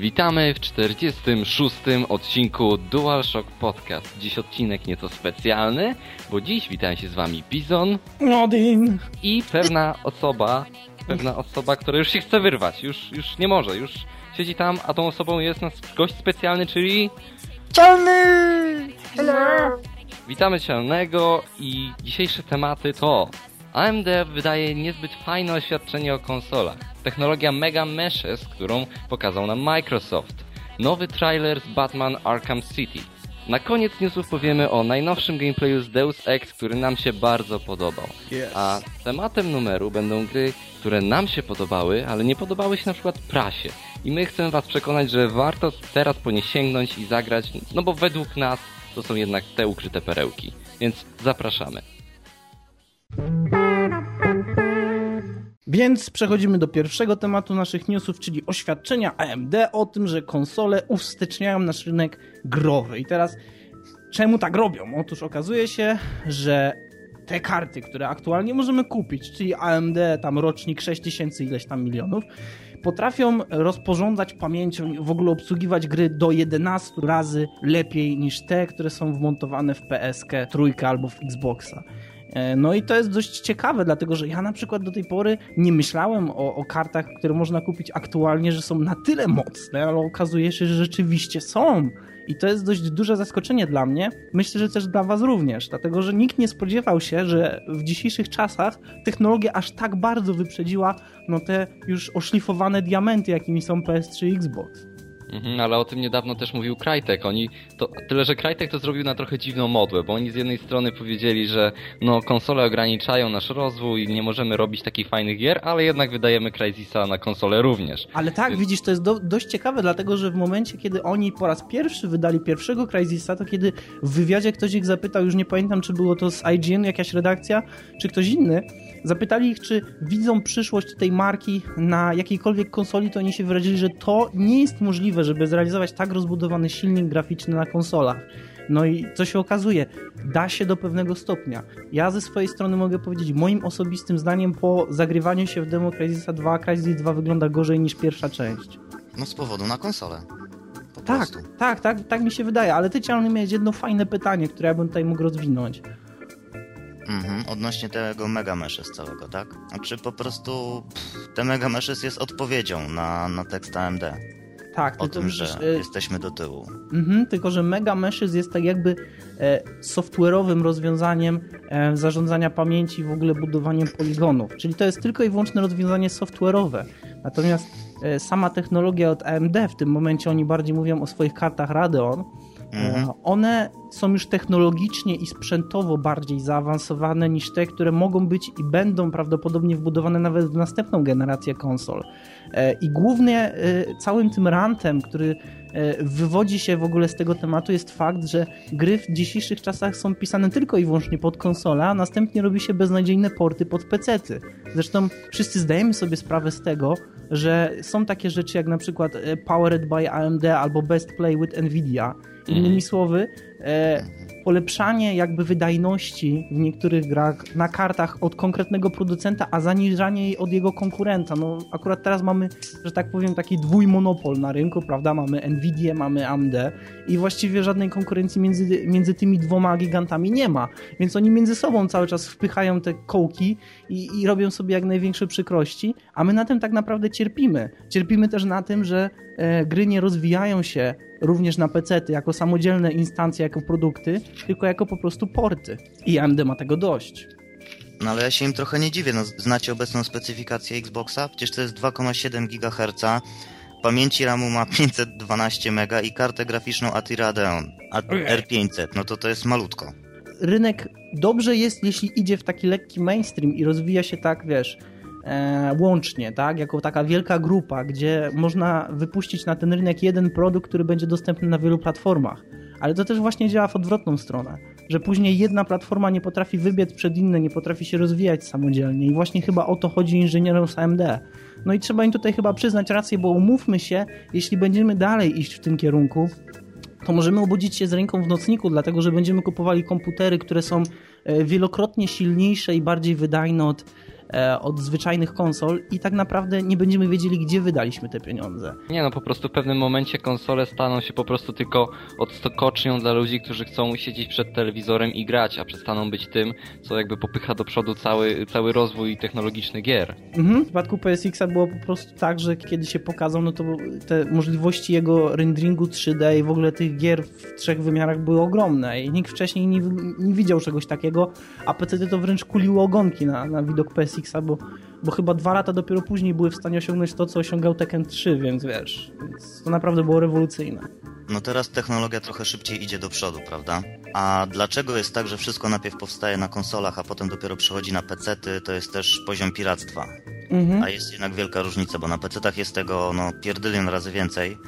Witamy w 46. odcinku DualShock Podcast. Dziś odcinek nieco specjalny, bo dziś witają się z wami Bizon Odin i pewna osoba, pewna osoba, która już się chce wyrwać, już, już nie może, już siedzi tam, a tą osobą jest nasz gość specjalny, czyli... Czarny! Hello! Witamy Cielnego i dzisiejsze tematy to AMD wydaje niezbyt fajne oświadczenie o konsolach. Technologia Mega Meshes, którą pokazał nam Microsoft. Nowy trailer z Batman Arkham City. Na koniec newsów powiemy o najnowszym gameplayu z Deus Ex, który nam się bardzo podobał. A tematem numeru będą gry, które nam się podobały, ale nie podobały się na przykład prasie. I my chcemy Was przekonać, że warto teraz po nie sięgnąć i zagrać, no bo według nas to są jednak te ukryte perełki. Więc zapraszamy. Więc przechodzimy do pierwszego tematu naszych newsów, czyli oświadczenia AMD o tym, że konsole uwsteczniają nasz rynek growy. I teraz czemu tak robią? Otóż okazuje się, że te karty, które aktualnie możemy kupić, czyli AMD tam rocznik 6000 ileś tam milionów, potrafią rozporządzać pamięcią i w ogóle obsługiwać gry do 11 razy lepiej niż te, które są wmontowane w PSK, trójkę albo w Xboxa. E, No i to jest dość ciekawe, dlatego że ja na przykład do tej pory nie myślałem o, o kartach, które można kupić aktualnie, że są na tyle mocne, ale okazuje się, że rzeczywiście są. I to jest dość duże zaskoczenie dla mnie. Myślę, że też dla Was również, dlatego że nikt nie spodziewał się, że w dzisiejszych czasach technologia aż tak bardzo wyprzedziła no, te już oszlifowane diamenty, jakimi są PS3 i Xbox. Mhm, ale o tym niedawno też mówił Krajtek. Oni to, tyle, że Krajtek to zrobił na trochę dziwną modłę, bo oni z jednej strony powiedzieli, że no konsole ograniczają nasz rozwój i nie możemy robić takich fajnych gier, ale jednak wydajemy Crysisa na konsole również. Ale tak, widzisz, to jest do, dość ciekawe, dlatego że w momencie, kiedy oni po raz pierwszy wydali pierwszego Crysisa, to kiedy w wywiadzie ktoś ich zapytał, już nie pamiętam, czy było to z IGN, jakaś redakcja, czy ktoś inny, zapytali ich, czy widzą przyszłość tej marki na jakiejkolwiek konsoli, to oni się wyrazili, że to nie jest możliwe, żeby zrealizować tak rozbudowany silnik graficzny na konsolach. No i co się okazuje? Da się do pewnego stopnia. Ja ze swojej strony mogę powiedzieć, moim osobistym zdaniem po zagrywaniu się w demo Crysisa 2, Crysis 2 wygląda gorzej niż pierwsza część. No z powodu na konsolę. Po Tak, prostu. tak, tak, tak mi się wydaje, ale ty Cialny miałeś jedno fajne pytanie, które ja bym tutaj mógł rozwinąć. Mhm, odnośnie tego Mega Meshes całego, tak? Znaczy po prostu pff, te Mega Meshes jest odpowiedzią na, na tekst AMD. Tak, O tym, że e, jesteśmy do tyłu. Mhm, tylko, że Mega Meshes jest tak jakby e, software'owym rozwiązaniem e, zarządzania pamięci i w ogóle budowaniem poligonów. Czyli to jest tylko i wyłącznie rozwiązanie software'owe. Natomiast e, sama technologia od AMD, w tym momencie oni bardziej mówią o swoich kartach Radeon, Mhm. e, one są już technologicznie i sprzętowo bardziej zaawansowane niż te, które mogą być i będą prawdopodobnie wbudowane nawet w następną generację konsol. E, I głównie e, całym tym rantem, który wywodzi się w ogóle z tego tematu jest fakt, że gry w dzisiejszych czasach są pisane tylko i wyłącznie pod konsolę, a następnie robi się beznadziejne porty pod pecety. Zresztą wszyscy zdajemy sobie sprawę z tego, że są takie rzeczy jak na przykład Powered by AMD albo Best Play with Nvidia. Innymi słowy, e, polepszanie jakby wydajności w niektórych grach na kartach od konkretnego producenta, a zaniżanie jej od jego konkurenta. No akurat teraz mamy, że tak powiem, taki dwójmonopol na rynku, prawda? Mamy Nvidia, mamy AMD i właściwie żadnej konkurencji między, między tymi dwoma gigantami nie ma. Więc oni między sobą cały czas wpychają te kołki i, i robią sobie jak największe przykrości, a my na tym tak naprawdę cierpimy. Cierpimy też na tym, że e, gry nie rozwijają się również na PC jako samodzielne instancje, jako produkty, tylko jako po prostu porty. I AMD ma tego dość. No ale ja się im trochę nie dziwię. No, znacie obecną specyfikację Xboxa? Przecież to jest 2,7 GHz. Pamięci RAMu ma 512 MB i kartę graficzną ATI Radeon A- R500. No to to jest malutko. Rynek dobrze jest, jeśli idzie w taki lekki mainstream i rozwija się tak, wiesz, łącznie, tak, jako taka wielka grupa, gdzie można wypuścić na ten rynek jeden produkt, który będzie dostępny na wielu platformach. Ale to też właśnie działa w odwrotną stronę, że później jedna platforma nie potrafi wybiec przed inne, nie potrafi się rozwijać samodzielnie i właśnie chyba o to chodzi inżynierom z AMD. No i trzeba im tutaj chyba przyznać rację, bo umówmy się, jeśli będziemy dalej iść w tym kierunku, to możemy obudzić się z ręką w nocniku, dlatego że będziemy kupowali komputery, które są e, wielokrotnie silniejsze i bardziej wydajne od e, od zwyczajnych konsol i tak naprawdę nie będziemy wiedzieli, gdzie wydaliśmy te pieniądze. Nie no, po prostu w pewnym momencie konsole staną się po prostu tylko odstokocznią dla ludzi, którzy chcą siedzieć przed telewizorem i grać, a przestaną być tym, co jakby popycha do przodu cały, cały rozwój technologiczny gier. Mhm. W przypadku PSX-a było po prostu tak, że kiedy się pokazał, no to te możliwości jego renderingu 3D i w ogóle tych gier w trzech wymiarach były ogromne i nikt wcześniej nie, nie widział czegoś takiego, a PC to wręcz kuliło ogonki na, na widok PSX-a, bo, bo chyba dwa lata dopiero później były w stanie osiągnąć to, co osiągał Tekken 3, więc wiesz, więc to naprawdę było rewolucyjne. No teraz technologia trochę szybciej idzie do przodu, prawda? A dlaczego jest tak, że wszystko najpierw powstaje na konsolach, a potem dopiero przechodzi na PC-ty, to jest też poziom piractwa. Mhm. A jest jednak wielka różnica, bo na PC-tach jest tego no, pierdylion razy więcej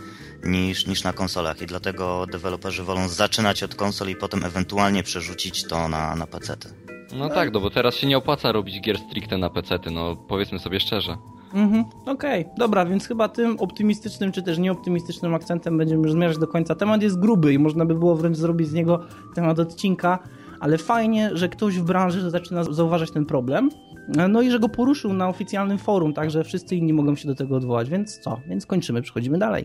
niż, niż na konsolach i dlatego deweloperzy wolą zaczynać od konsol i potem ewentualnie przerzucić to na, na PC-ty. No tak, no bo teraz się nie opłaca robić gier stricte na PC-ty, no powiedzmy sobie szczerze. Mhm, okej, okay. dobra, więc chyba tym optymistycznym, czy też nieoptymistycznym akcentem będziemy już zmierzać do końca. Temat jest gruby i można by było wręcz zrobić z niego temat odcinka, ale fajnie, że ktoś w branży zaczyna zauważać ten problem, no i że go poruszył na oficjalnym forum, także wszyscy inni mogą się do tego odwołać, więc co? Więc kończymy, przechodzimy dalej.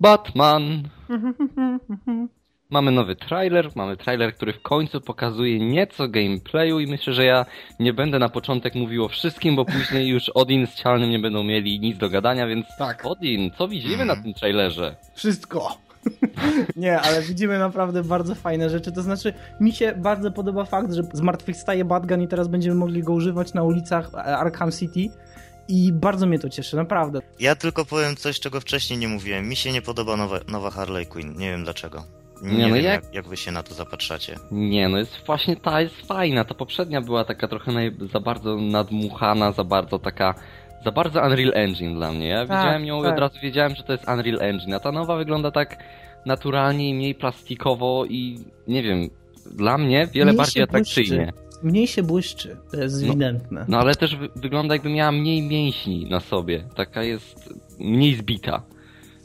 Batman! Mamy nowy trailer, mamy trailer, który w końcu pokazuje nieco gameplayu i myślę, że ja nie będę na początek mówił o wszystkim, bo później już Odin z Cialnym nie będą mieli nic do gadania, więc tak. Odin, co widzimy na tym trailerze? Wszystko. Nie, ale widzimy naprawdę bardzo fajne rzeczy. To znaczy, mi się bardzo podoba fakt, że zmartwychwstaje Batgun i teraz będziemy mogli go używać na ulicach Arkham City. I bardzo mnie to cieszy, naprawdę. Ja tylko powiem coś, czego wcześniej nie mówiłem. Mi się nie podoba nowa, nowa Harley Quinn. Nie wiem dlaczego. Nie, nie no wiem, jak... jak... Wy się na to zapatrzacie. Nie, no jest właśnie ta jest fajna. Ta poprzednia była taka trochę naj... za bardzo nadmuchana, za bardzo taka za bardzo Unreal Engine dla mnie. Ja tak, widziałem ją tak. i od razu wiedziałem, że to jest Unreal Engine, a ta nowa wygląda tak naturalnie i mniej plastikowo i nie wiem, dla mnie wiele mniej bardziej atrakcyjnie. Mniej się błyszczy, to jest no, ewidentne. No ale też wygląda jakby miała mniej mięśni na sobie. Taka jest mniej zbita.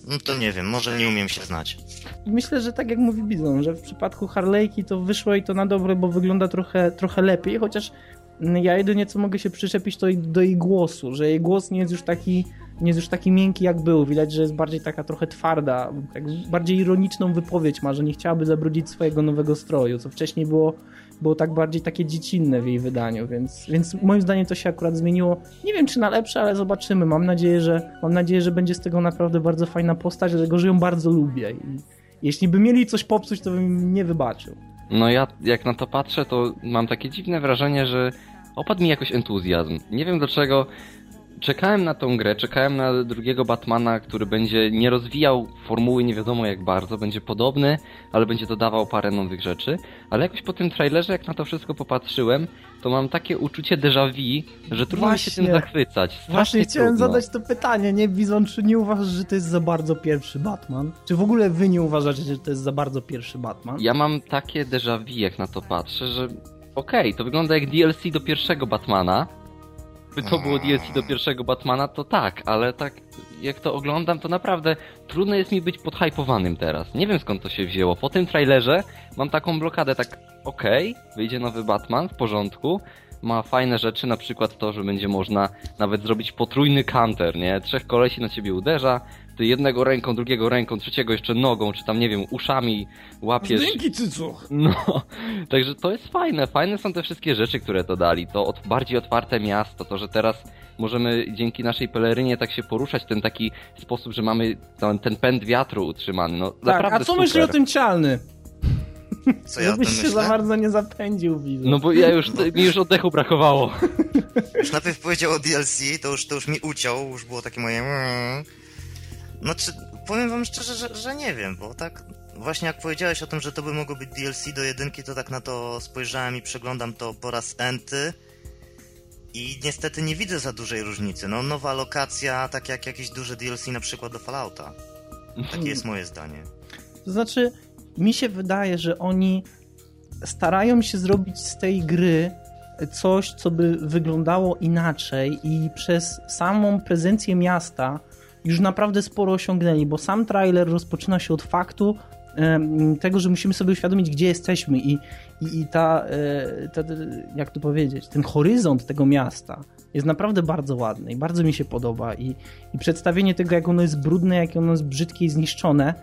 No to nie wiem, może nie umiem się znać. Myślę, że tak jak mówi Bizon, że w przypadku Harley'ki to wyszło i to na dobre, bo wygląda trochę, trochę lepiej, chociaż ja jedynie co mogę się przyczepić to do jej głosu, że jej głos nie jest już taki nie jest już taki miękki jak był. Widać, że jest bardziej taka trochę twarda, tak bardziej ironiczną wypowiedź ma, że nie chciałaby zabrudzić swojego nowego stroju, co wcześniej było, było tak bardziej takie dziecinne w jej wydaniu, więc, więc moim zdaniem to się akurat zmieniło. Nie wiem czy na lepsze, ale zobaczymy. Mam nadzieję, że mam nadzieję, że będzie z tego naprawdę bardzo fajna postać, dlatego że ją bardzo lubię i jeśli by mieli coś popsuć, to bym nie wybaczył. No ja jak na to patrzę, to mam takie dziwne wrażenie, że opadł mi jakoś entuzjazm. Nie wiem dlaczego czekałem na tą grę, czekałem na drugiego Batmana, który będzie nie rozwijał formuły nie wiadomo jak bardzo, będzie podobny, ale będzie dodawał parę nowych rzeczy, ale jakoś po tym trailerze, jak na to wszystko popatrzyłem, to mam takie uczucie déjà vu, że trudno mi się tym zachwycać. Strasznie Właśnie chciałem trudno. zadać to pytanie, nie Bizon, czy nie uważasz, że to jest za bardzo pierwszy Batman? Czy w ogóle wy nie uważacie, że to jest za bardzo pierwszy Batman? Ja mam takie déjà vu, jak na to patrzę, że okej, okay, to wygląda jak DLC do pierwszego Batmana, gdyby to było DLC do pierwszego Batmana, to tak, ale tak jak to oglądam, to naprawdę trudno jest mi być podhypowanym teraz. Nie wiem skąd to się wzięło. Po tym trailerze mam taką blokadę, tak okej, okay, wyjdzie nowy Batman, w porządku, ma fajne rzeczy, na przykład to, że będzie można nawet zrobić potrójny counter, nie? Trzech kolesi na ciebie uderza, jednego ręką, drugiego ręką, trzeciego jeszcze nogą, czy tam, nie wiem, uszami łapiesz. Dzięki cycu! No, także to jest fajne. Fajne są te wszystkie rzeczy, które to dali. To od, bardziej otwarte miasto, to, że teraz możemy dzięki naszej pelerynie tak się poruszać w ten taki sposób, że mamy ten, ten pęd wiatru utrzymany. No, tak, a co myślisz o tym cialny? Co ja Żebyś się za bardzo nie zapędził, widzę. No bo ja już, mi już oddechu brakowało. Już najpierw powiedział o DLC, to już, to już mi uciął, już było takie moje... No czy, powiem wam szczerze, że, że nie wiem, bo tak właśnie jak powiedziałeś o tym, że to by mogło być DLC do jedynki, to tak na to spojrzałem i przeglądam to po raz enty i niestety nie widzę za dużej różnicy. No nowa lokacja, tak jak jakieś duże DLC na przykład do Fallouta. Takie jest moje zdanie. To znaczy, mi się wydaje, że oni starają się zrobić z tej gry coś, co by wyglądało inaczej i przez samą prezencję miasta już naprawdę sporo osiągnęli, bo sam trailer rozpoczyna się od faktu, tego, że musimy sobie uświadomić, gdzie jesteśmy i, i, i ta, e, ta, jak to powiedzieć, ten horyzont tego miasta jest naprawdę bardzo ładny i bardzo mi się podoba i, i przedstawienie tego, jak ono jest brudne, jak ono jest brzydkie i zniszczone,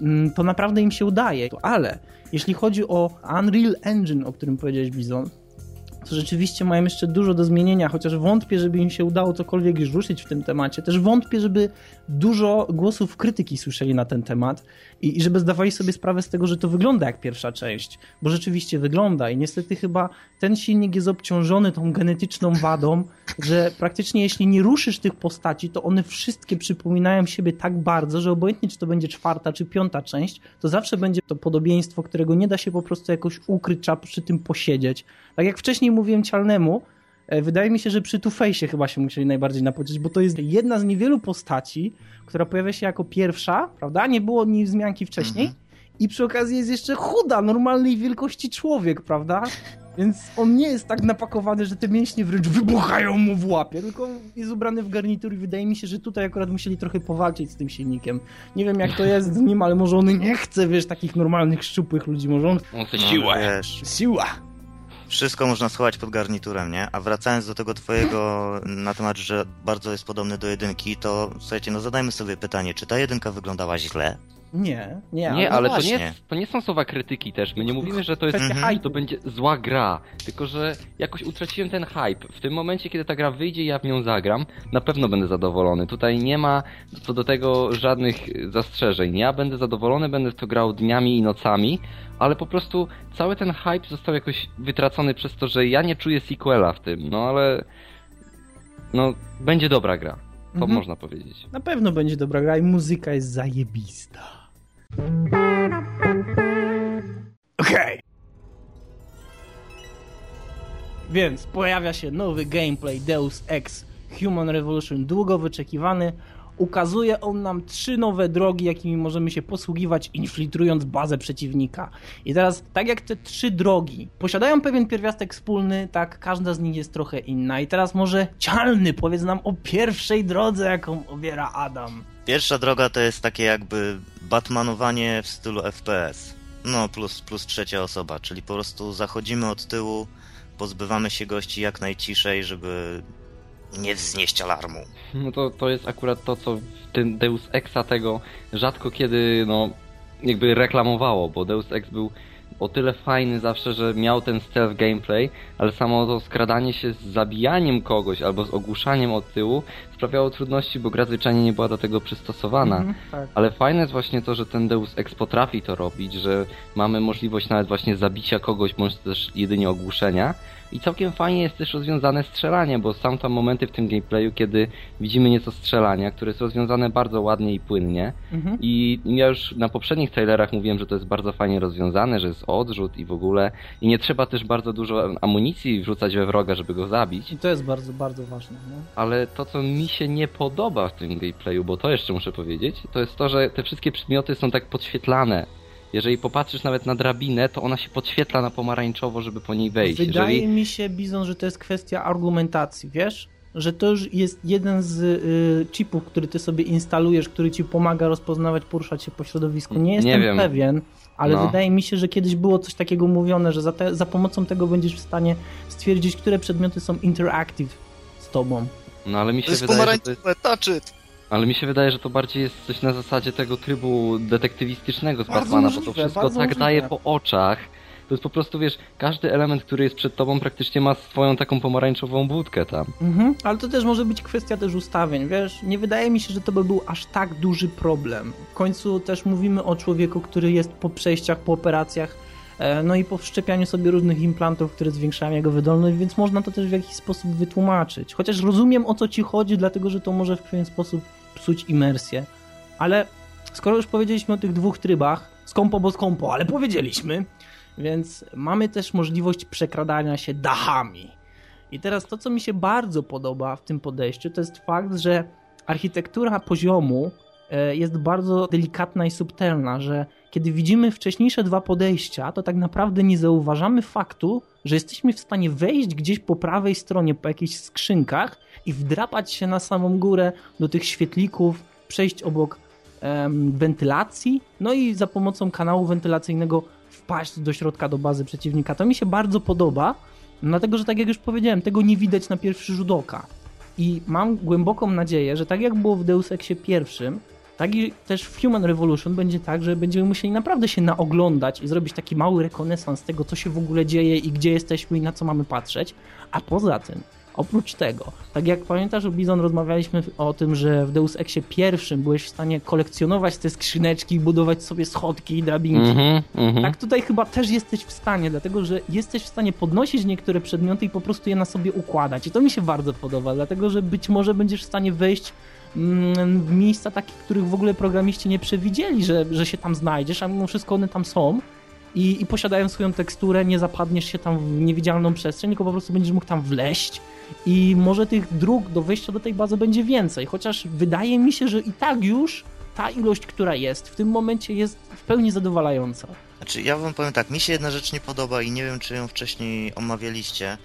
mm, to naprawdę im się udaje. Ale jeśli chodzi o Unreal Engine, o którym powiedziałeś Bizon, to rzeczywiście mają jeszcze dużo do zmienienia, chociaż wątpię, żeby im się udało cokolwiek już ruszyć w tym temacie. Też wątpię, żeby dużo głosów krytyki słyszeli na ten temat i, i żeby zdawali sobie sprawę z tego, że to wygląda jak pierwsza część, bo rzeczywiście wygląda i niestety chyba ten silnik jest obciążony tą genetyczną wadą, że praktycznie jeśli nie ruszysz tych postaci, to one wszystkie przypominają siebie tak bardzo, że obojętnie czy to będzie czwarta czy piąta część, to zawsze będzie to podobieństwo, którego nie da się po prostu jakoś ukryć, trzeba przy tym posiedzieć. Tak jak wcześniej mówiłem Cialnemu, wydaje mi się, że przy Two-Face'ie chyba się musieli najbardziej napodzieć, bo to jest jedna z niewielu postaci, która pojawia się jako pierwsza, prawda? Nie było ni wzmianki wcześniej. Mhm. I przy okazji jest jeszcze chuda, normalnej wielkości człowiek, prawda? Więc on nie jest tak napakowany, że te mięśnie wręcz wybuchają mu w łapie, tylko jest ubrany w garnitur i wydaje mi się, że tutaj akurat musieli trochę powalczyć z tym silnikiem. Nie wiem jak to jest z nim, ale może on nie chce, wiesz, takich normalnych, szczupłych ludzi, może on... On chce siłę. No, Siła! Wszystko można schować pod garniturem, nie? A wracając do tego twojego na temat, że bardzo jest podobny do jedynki, to słuchajcie, no zadajmy sobie pytanie, czy ta jedynka wyglądała źle? Nie, nie, Nie, ale to nie, to nie są słowa krytyki też. My nie mówimy, że to jest hype, to będzie zła gra. Tylko, że jakoś utraciłem ten hype. W tym momencie, kiedy ta gra wyjdzie i ja w nią zagram, na pewno będę zadowolony. Tutaj nie ma co do tego żadnych zastrzeżeń. Ja będę zadowolony, będę w to grał dniami i nocami, ale po prostu cały ten hype został jakoś wytracony przez to, że ja nie czuję sequela w tym. No ale... No, będzie dobra gra. To Mhm. można powiedzieć. Na pewno będzie dobra gra i muzyka jest zajebista. Okej. Więc pojawia się nowy gameplay Deus Ex Human Revolution, długo wyczekiwany. Ukazuje on nam trzy nowe drogi, jakimi możemy się posługiwać, infiltrując bazę przeciwnika. I teraz, tak jak te trzy drogi posiadają pewien pierwiastek wspólny, tak każda z nich jest trochę inna. I teraz może Cialny powiedz nam o pierwszej drodze, jaką obiera Adam. Pierwsza droga to jest takie jakby Batmanowanie w stylu FPS. No, plus, plus trzecia osoba, czyli po prostu zachodzimy od tyłu, pozbywamy się gości jak najciszej, żeby nie wznieść alarmu. No to, to jest akurat to, co w tym Deus Exa tego rzadko kiedy, no, jakby reklamowało, bo Deus Ex był o tyle fajny zawsze, że miał ten stealth gameplay, ale samo to skradanie się z zabijaniem kogoś albo z ogłuszaniem od tyłu sprawiało trudności, bo gra zwyczajnie nie była do tego przystosowana. Mhm, tak. Ale fajne jest właśnie to, że ten Deus Ex potrafi to robić, że mamy możliwość nawet właśnie zabicia kogoś, bądź też jedynie ogłuszenia. I całkiem fajnie jest też rozwiązane strzelanie, bo są tam momenty w tym gameplayu, kiedy widzimy nieco strzelania, które jest rozwiązane bardzo ładnie i płynnie. Mhm. I ja już na poprzednich trailerach mówiłem, że to jest bardzo fajnie rozwiązane, że jest odrzut i w ogóle. I nie trzeba też bardzo dużo amunicji wrzucać we wroga, żeby go zabić. I to jest bardzo, bardzo ważne. No. Ale to, co mi się nie podoba w tym gameplayu, bo to jeszcze muszę powiedzieć, to jest to, że te wszystkie przedmioty są tak podświetlane. Jeżeli popatrzysz nawet na drabinę, to ona się podświetla na pomarańczowo, żeby po niej wejść. Wydaje Jeżeli... mi się, Bizon, że to jest kwestia argumentacji, wiesz? Że to już jest jeden z y, chipów, który ty sobie instalujesz, który ci pomaga rozpoznawać, poruszać się po środowisku. Nie Nie jestem wiem. pewien, ale No. wydaje mi się, że kiedyś było coś takiego mówione, że za, te, za pomocą tego będziesz w stanie stwierdzić, które przedmioty są interactive z tobą. No ale mi się wydaje, że to jest... touch it! Ale mi się wydaje, że to bardziej jest coś na zasadzie tego trybu detektywistycznego z Bardzo Batmana, bo to możliwe, wszystko tak możliwe. daje po oczach. To jest po prostu, wiesz, każdy element, który jest przed tobą praktycznie ma swoją taką pomarańczową budkę tam. Mhm. Ale to też może być kwestia też ustawień, wiesz? Nie wydaje mi się, że to by był aż tak duży problem. W końcu też mówimy o człowieku, który jest po przejściach, po operacjach, no i po wszczepianiu sobie różnych implantów, które zwiększają jego wydolność, więc można to też w jakiś sposób wytłumaczyć. Chociaż rozumiem o co ci chodzi, dlatego że to może w pewien sposób psuć imersję. Ale skoro już powiedzieliśmy o tych dwóch trybach, skąpo bo skąpo, ale powiedzieliśmy, więc mamy też możliwość przekradania się dachami. I teraz to, co mi się bardzo podoba w tym podejściu, to jest fakt, że architektura poziomu e, jest bardzo delikatna i subtelna, że kiedy widzimy wcześniejsze dwa podejścia, to tak naprawdę nie zauważamy faktu, że jesteśmy w stanie wejść gdzieś po prawej stronie, po jakichś skrzynkach i wdrapać się na samą górę do tych świetlików, przejść obok em, wentylacji, no i za pomocą kanału wentylacyjnego wpaść do środka do bazy przeciwnika. To mi się bardzo podoba, dlatego że tak jak już powiedziałem, tego nie widać na pierwszy rzut oka. I mam głęboką nadzieję, że tak jak było w Deus Exie pierwszym, tak i też w Human Revolution będzie tak, że będziemy musieli naprawdę się naoglądać i zrobić taki mały rekonesans tego, co się w ogóle dzieje i gdzie jesteśmy i na co mamy patrzeć. A poza tym, oprócz tego, tak jak pamiętasz, Bizon, rozmawialiśmy o tym, że w Deus Exie pierwszym byłeś w stanie kolekcjonować te skrzyneczki, budować sobie schodki i drabinki. Mhm, mhm. Tak tutaj chyba też jesteś w stanie, dlatego że jesteś w stanie podnosić niektóre przedmioty i po prostu je na sobie układać. I to mi się bardzo podoba, dlatego że być może będziesz w stanie wejść mm, miejsca takie, których w ogóle programiści nie przewidzieli, że, że się tam znajdziesz, a mimo wszystko one tam są. I, I posiadają swoją teksturę, nie zapadniesz się tam w niewidzialną przestrzeń, tylko po prostu będziesz mógł tam wleść i może tych dróg do wejścia do tej bazy będzie więcej, chociaż wydaje mi się, że i tak już ta ilość, która jest w tym momencie jest w pełni zadowalająca. Znaczy, ja wam powiem tak, mi się jedna rzecz nie podoba i nie wiem, czy ją wcześniej omawialiście,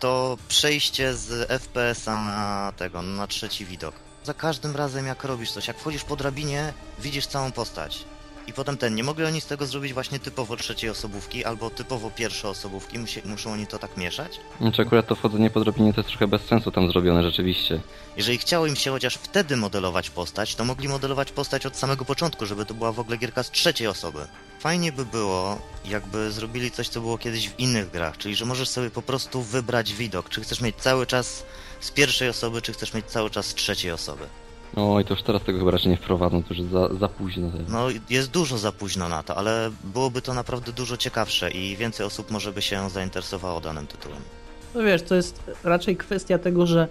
to przejście z FPS-a na tego, na trzeci widok. Za każdym razem, jak robisz coś, jak wchodzisz po drabinie, widzisz całą postać. I potem ten, nie mogli oni z tego zrobić właśnie typowo trzeciej osobówki albo typowo pierwszej osobówki, Musi, muszą oni to tak mieszać? Znaczy akurat to wchodzenie po drabinie to jest trochę bez sensu tam zrobione rzeczywiście. Jeżeli chciało im się chociaż wtedy modelować postać, to mogli modelować postać od samego początku, żeby to była w ogóle gierka z trzeciej osoby. Fajnie by było, jakby zrobili coś, co było kiedyś w innych grach, czyli że możesz sobie po prostu wybrać widok, czy chcesz mieć cały czas z pierwszej osoby, czy chcesz mieć cały czas z trzeciej osoby. Oj, to już teraz tego chyba raczej nie wprowadzą, to już jest za, za późno. No, jest dużo za późno na to, ale byłoby to naprawdę dużo ciekawsze i więcej osób może by się zainteresowało danym tytułem. No wiesz, to jest raczej kwestia tego, że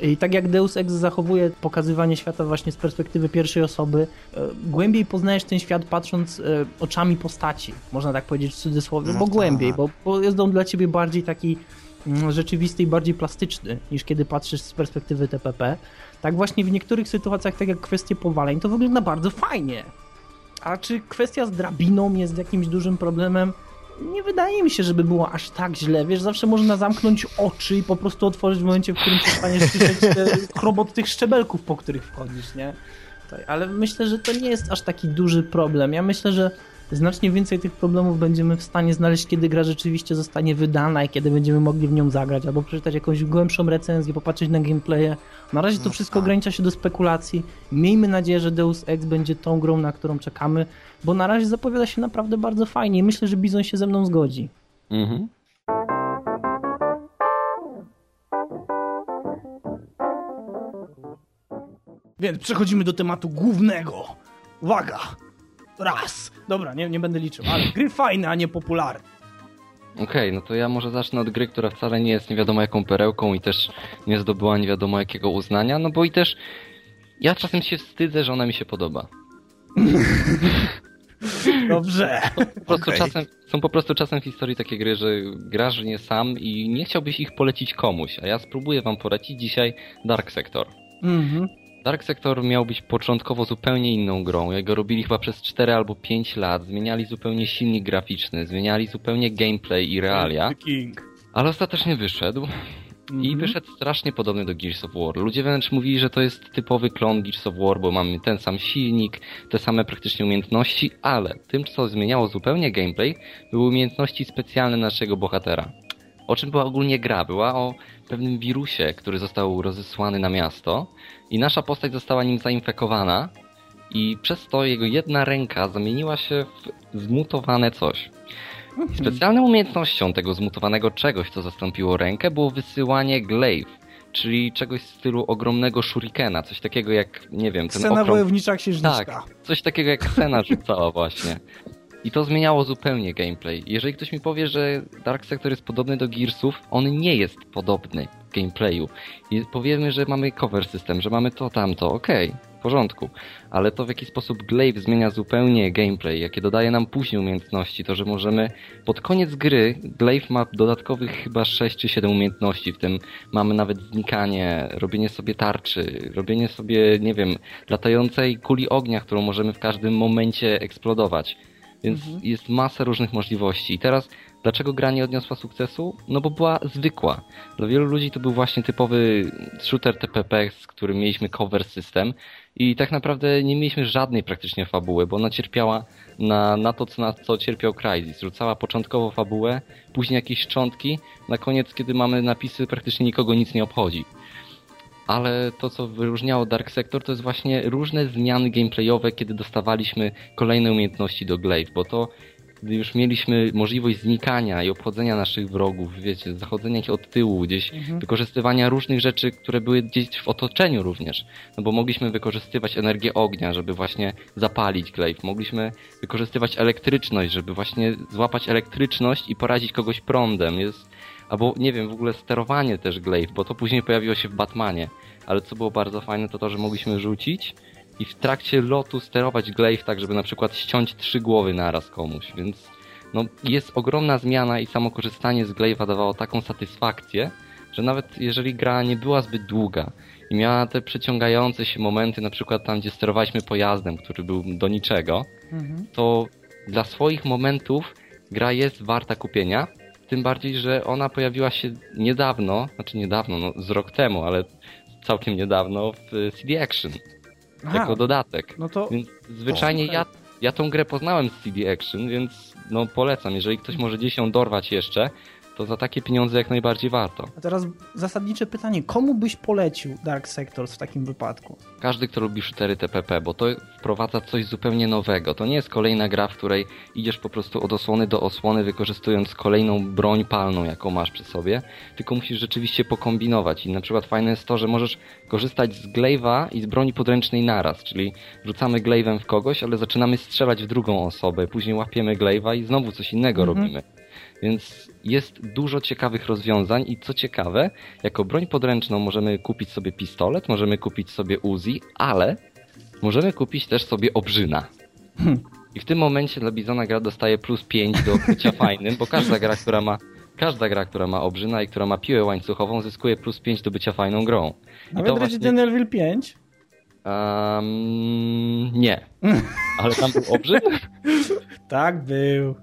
i tak jak Deus Ex zachowuje pokazywanie świata właśnie z perspektywy pierwszej osoby, e, głębiej poznajesz ten świat patrząc e, oczami postaci, można tak powiedzieć w cudzysłowie, No bo tak. głębiej, bo, bo jest on dla ciebie bardziej taki rzeczywisty i bardziej plastyczny niż kiedy patrzysz z perspektywy TPP. Tak właśnie w niektórych sytuacjach, tak jak kwestie powaleń, to wygląda bardzo fajnie. A czy kwestia z drabiną jest jakimś dużym problemem? Nie wydaje mi się, żeby było aż tak źle. Wiesz, zawsze można zamknąć oczy i po prostu otworzyć w momencie, w którym przestaniesz słyszeć te chrobot tych szczebelków, po których wchodzisz, nie? Ale myślę, że to nie jest aż taki duży problem. Ja myślę, że znacznie więcej tych problemów będziemy w stanie znaleźć, kiedy gra rzeczywiście zostanie wydana i kiedy będziemy mogli w nią zagrać, albo przeczytać jakąś głębszą recenzję, popatrzeć na gameplaye. Na razie to No wszystko tak. ogranicza się do spekulacji. Miejmy nadzieję, że Deus Ex będzie tą grą, na którą czekamy, bo na razie zapowiada się naprawdę bardzo fajnie i myślę, że Bizon się ze mną zgodzi. Mhm. Więc przechodzimy do tematu głównego. Uwaga! Raz! Dobra, nie, nie będę liczył, ale gry fajne, a nie popularne. Okej, no to ja może zacznę od gry, która wcale nie jest nie wiadomo jaką perełką i też nie zdobyła nie wiadomo jakiego uznania, no bo i też ja czasem się wstydzę, że ona mi się podoba. Dobrze. Po prostu Okej. czasem, są po prostu czasem w historii takie gry, że grasz nie sam i nie chciałbyś ich polecić komuś, a ja spróbuję wam polecić dzisiaj Dark Sector. Mhm. Dark Sector miał być początkowo zupełnie inną grą. Jego robili chyba przez 4 albo 5 lat. Zmieniali zupełnie silnik graficzny, zmieniali zupełnie gameplay i realia, ale ostatecznie wyszedł. I Mhm. wyszedł strasznie podobny do Gears of War. Ludzie wręcz mówili, że to jest typowy klon Gears of War, bo mamy ten sam silnik, te same praktycznie umiejętności, ale tym, co zmieniało zupełnie gameplay, były umiejętności specjalne naszego bohatera. O czym była ogólnie gra? Była o pewnym wirusie, który został rozesłany na miasto i nasza postać została nim zainfekowana i przez to jego jedna ręka zamieniła się w zmutowane coś. I specjalną umiejętnością tego zmutowanego czegoś, co zastąpiło rękę, było wysyłanie glaive, czyli czegoś w stylu ogromnego shurikena, coś takiego jak, nie wiem, ten Scena okrom... wojownicza księżniczka. Tak, coś takiego jak scena rzucała właśnie. I to zmieniało zupełnie gameplay. Jeżeli ktoś mi powie, że Dark Sector jest podobny do Gearsów, on nie jest podobny gameplayu. I powiemy, że mamy cover system, że mamy to, tamto, okej, w porządku. Ale to w jaki sposób Glaive zmienia zupełnie gameplay, jakie dodaje nam później umiejętności, to że możemy pod koniec gry, Glaive ma dodatkowych chyba 6 czy 7 umiejętności, w tym mamy nawet znikanie, robienie sobie tarczy, robienie sobie, nie wiem, latającej kuli ognia, którą możemy w każdym momencie eksplodować. Więc Mhm. jest masa różnych możliwości. I teraz Dlaczego gra nie odniosła sukcesu? No bo była zwykła. Dla wielu ludzi to był właśnie typowy shooter TPP, z którym mieliśmy cover system i tak naprawdę nie mieliśmy żadnej praktycznie fabuły, bo ona cierpiała na, na to, co, na co cierpiał Crysis. Rzucała początkowo fabułę, później jakieś szczątki, na koniec, kiedy mamy napisy, praktycznie nikogo nic nie obchodzi ale to, co wyróżniało Dark Sector, to jest właśnie różne zmiany gameplayowe, kiedy dostawaliśmy kolejne umiejętności do Glaive, bo to gdy już mieliśmy możliwość znikania i obchodzenia naszych wrogów, wiecie, zachodzenia ich od tyłu, gdzieś mhm. wykorzystywania różnych rzeczy, które były gdzieś w otoczeniu również. No bo mogliśmy wykorzystywać energię ognia, żeby właśnie zapalić glaive. Mogliśmy wykorzystywać elektryczność, żeby właśnie złapać elektryczność i porazić kogoś prądem. Jest, albo nie wiem, w ogóle sterowanie też glaive, bo to później pojawiło się w Batmanie. Ale co było bardzo fajne, to to, że mogliśmy rzucić i w trakcie lotu sterować glaive tak, żeby na przykład ściąć trzy głowy naraz komuś, więc no, jest ogromna zmiana i samo korzystanie z glaive'a dawało taką satysfakcję, że nawet jeżeli gra nie była zbyt długa i miała te przeciągające się momenty, na przykład tam, gdzie sterowaliśmy pojazdem, który był do niczego, mhm. to dla swoich momentów gra jest warta kupienia, tym bardziej, że ona pojawiła się niedawno, znaczy niedawno, no z rok temu, ale całkiem niedawno w CD Action. Aha. jako dodatek. No to... Więc zwyczajnie ja, ja tą grę poznałem z CD Action, więc no polecam. Jeżeli ktoś może gdzieś ją dorwać jeszcze, to za takie pieniądze jak najbardziej warto. A teraz zasadnicze pytanie, komu byś polecił Dark Sectors w takim wypadku? Każdy, kto lubi shootery TPP, bo to wprowadza coś zupełnie nowego. To nie jest kolejna gra, w której idziesz po prostu od osłony do osłony, wykorzystując kolejną broń palną, jaką masz przy sobie, tylko musisz rzeczywiście pokombinować. I na przykład fajne jest to, że możesz korzystać z glaive'a i z broni podręcznej naraz, czyli rzucamy glaive'em w kogoś, ale zaczynamy strzelać w drugą osobę, później łapiemy glaive'a i znowu coś innego mhm. robimy. Więc jest dużo ciekawych rozwiązań i co ciekawe, jako broń podręczną możemy kupić sobie pistolet, możemy kupić sobie Uzi, ale możemy kupić też sobie obrzyna. Hmm. I w tym momencie dla Bizona gra dostaje plus 5 do bycia fajnym, bo każda gra, która ma każda gra, która ma obrzyna i która ma piłę łańcuchową zyskuje plus 5 do bycia fajną grą. Nawet Resident właśnie... Evil 5? Um, nie. Ale tam był obrzyd? tak, był.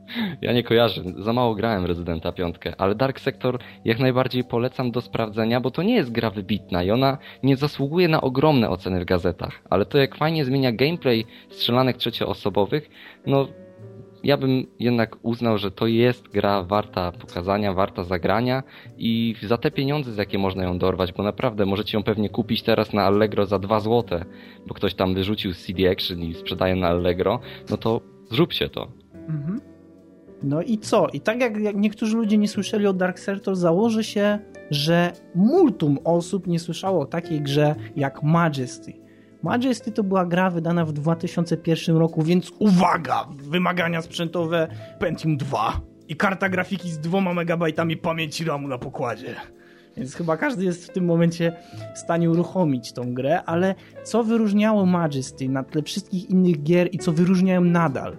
Ja nie kojarzę. Za mało grałem Residenta 5, ale Dark Sector jak najbardziej polecam do sprawdzenia, bo to nie jest gra wybitna i ona nie zasługuje na ogromne oceny w gazetach. Ale to jak fajnie zmienia gameplay strzelanek trzecioosobowych, no ja bym jednak uznał, że to jest gra warta pokazania, warta zagrania i za te pieniądze, z jakie można ją dorwać, bo naprawdę możecie ją pewnie kupić teraz na Allegro za 2 zł, bo ktoś tam wyrzucił CD Action i sprzedaje na Allegro, no to zróbcie to. Mhm. No i co? I tak jak, jak niektórzy ludzie nie słyszeli o Dark Sector, założy się, że multum osób nie słyszało o takiej grze jak Majesty. Majesty to była gra wydana w 2001 roku, więc uwaga! Wymagania sprzętowe Pentium 2 i karta grafiki z dwoma megabajtami pamięci RAMu na pokładzie. Więc chyba każdy jest w tym momencie w stanie uruchomić tą grę, ale co wyróżniało Majesty na tle wszystkich innych gier i co wyróżniają nadal?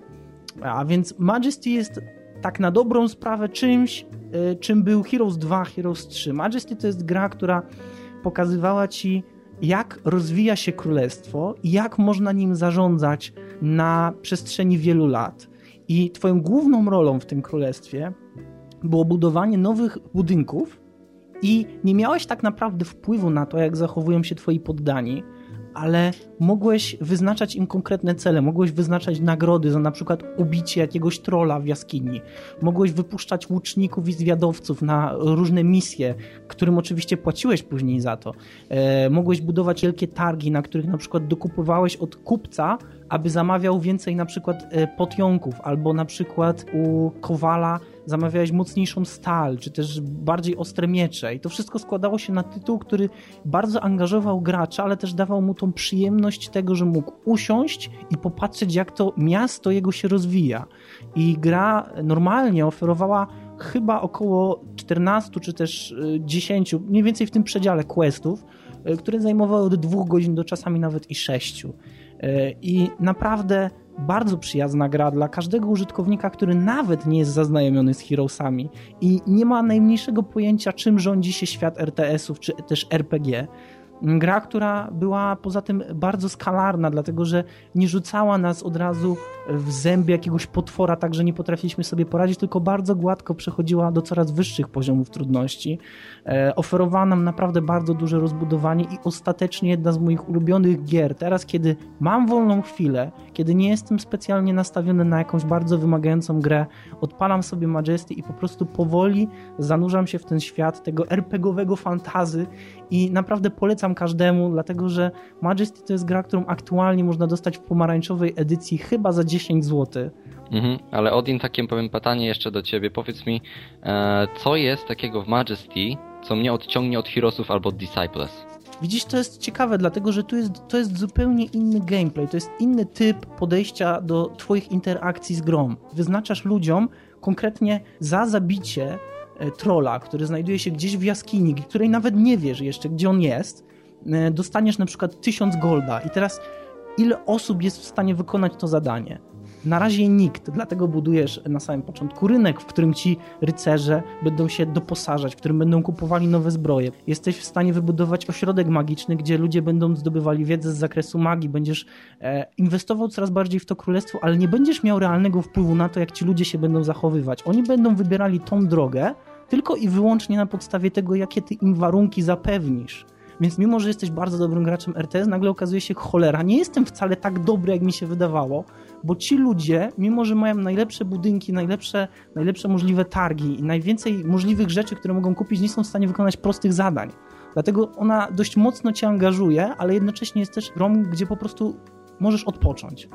A więc Majesty jest tak na dobrą sprawę czymś, y, czym był Heroes 2, Heroes 3. Majesty to jest gra, która pokazywała ci jak rozwija się królestwo i jak można nim zarządzać na przestrzeni wielu lat. I twoją główną rolą w tym królestwie było budowanie nowych budynków i nie miałeś tak naprawdę wpływu na to, jak zachowują się twoi poddani, ale mogłeś wyznaczać im konkretne cele, mogłeś wyznaczać nagrody za na przykład ubicie jakiegoś trola w jaskini, mogłeś wypuszczać łuczników i zwiadowców na różne misje, którym oczywiście płaciłeś później za to. E, mogłeś budować wielkie targi, na których na przykład dokupowałeś od kupca, aby zamawiał więcej na przykład e, potionków, albo na przykład u kowala zamawiałeś mocniejszą stal, czy też bardziej ostre miecze. I to wszystko składało się na tytuł, który bardzo angażował gracza, ale też dawał mu tą przyjemność tego, że mógł usiąść i popatrzeć, jak to miasto jego się rozwija. I gra normalnie oferowała chyba około 14 czy też 10, e, mniej więcej w tym przedziale questów, e, które zajmowały od dwóch godzin do czasami nawet i sześciu. E, I naprawdę bardzo przyjazna gra dla każdego użytkownika, który nawet nie jest zaznajomiony z Heroesami i nie ma najmniejszego pojęcia, czym rządzi się świat RTS-ów czy też RPG. Gra, która była poza tym bardzo skalarna, dlatego że nie rzucała nas od razu w zęby jakiegoś potwora, tak że nie potrafiliśmy sobie poradzić, tylko bardzo gładko przechodziła do coraz wyższych poziomów trudności. E, oferowała nam naprawdę bardzo duże rozbudowanie i ostatecznie jedna z moich ulubionych gier. Teraz, kiedy mam wolną chwilę, kiedy nie jestem specjalnie nastawiony na jakąś bardzo wymagającą grę, odpalam sobie Majesty i po prostu powoli zanurzam się w ten świat tego RPGowego fantazy i naprawdę polecam każdemu, dlatego że Majesty to jest gra, którą aktualnie można dostać w pomarańczowej edycji chyba za 10 zł. Mhm, ale Odin, takie powiem pytanie jeszcze do ciebie. Powiedz mi, e, co jest takiego w Majesty, co mnie odciągnie od Heroesów albo od Disciples? Widzisz, to jest ciekawe, dlatego że tu jest, to jest zupełnie inny gameplay, to jest inny typ podejścia do twoich interakcji z grą. Wyznaczasz ludziom konkretnie za zabicie e, trola, który znajduje się gdzieś w jaskini, której nawet nie wiesz jeszcze, gdzie on jest, e, dostaniesz na przykład 1000 golda i teraz ile osób jest w stanie wykonać to zadanie? Na razie nikt, dlatego budujesz na samym początku rynek, w którym ci rycerze będą się doposażać, w którym będą kupowali nowe zbroje. Jesteś w stanie wybudować ośrodek magiczny, gdzie ludzie będą zdobywali wiedzę z zakresu magii, będziesz e, inwestował coraz bardziej w to królestwo, ale nie będziesz miał realnego wpływu na to, jak ci ludzie się będą zachowywać. Oni będą wybierali tą drogę tylko i wyłącznie na podstawie tego, jakie ty im warunki zapewnisz. Więc mimo, że jesteś bardzo dobrym graczem RTS, nagle okazuje się, cholera, nie jestem wcale tak dobry, jak mi się wydawało, bo ci ludzie, mimo że mają najlepsze budynki, najlepsze, najlepsze możliwe targi i najwięcej możliwych rzeczy, które mogą kupić, nie są w stanie wykonać prostych zadań. Dlatego ona dość mocno cię angażuje, ale jednocześnie jest też grą, gdzie po prostu możesz odpocząć.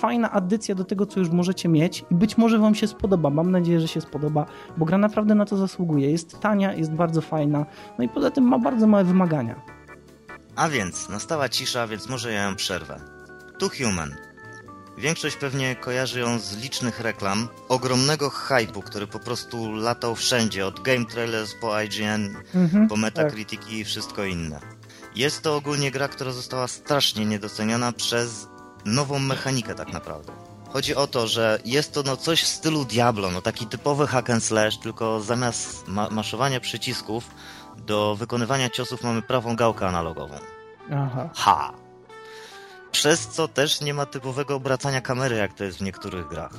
Fajna addycja do tego, co już możecie mieć i być może wam się spodoba. Mam nadzieję, że się spodoba, bo gra naprawdę na to zasługuje. Jest tania, jest bardzo fajna, no i poza tym ma bardzo małe wymagania. A więc, nastała cisza, więc może ja ją przerwę. Tu Human. Większość pewnie kojarzy ją z licznych reklam, ogromnego hypu, który po prostu latał wszędzie, od Game Trailers po IGN, mhm, po Metacritic tak. i wszystko inne. Jest to ogólnie gra, która została strasznie niedoceniona przez nową mechanikę tak naprawdę. Chodzi o to, że jest to no coś w stylu Diablo, no taki typowy hack and slash, tylko zamiast ma maszowania przycisków do wykonywania ciosów mamy prawą gałkę analogową. Aha. Ha! Przez co też nie ma typowego obracania kamery, jak to jest w niektórych grach.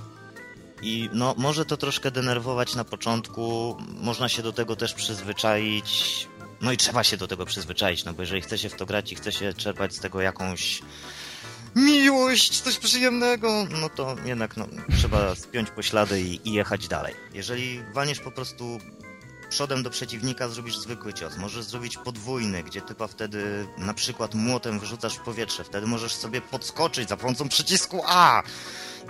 I no, może to troszkę denerwować na początku, można się do tego też przyzwyczaić. No i trzeba się do tego przyzwyczaić, no bo jeżeli chce się w to grać i chce się czerpać z tego jakąś miłość, coś przyjemnego, no to jednak no, trzeba spiąć poślady i, i jechać dalej. Jeżeli walniesz po prostu przodem do przeciwnika zrobisz zwykły cios. Możesz zrobić podwójny, gdzie typa wtedy na przykład młotem wyrzucasz w powietrze. Wtedy możesz sobie podskoczyć za pomocą przycisku A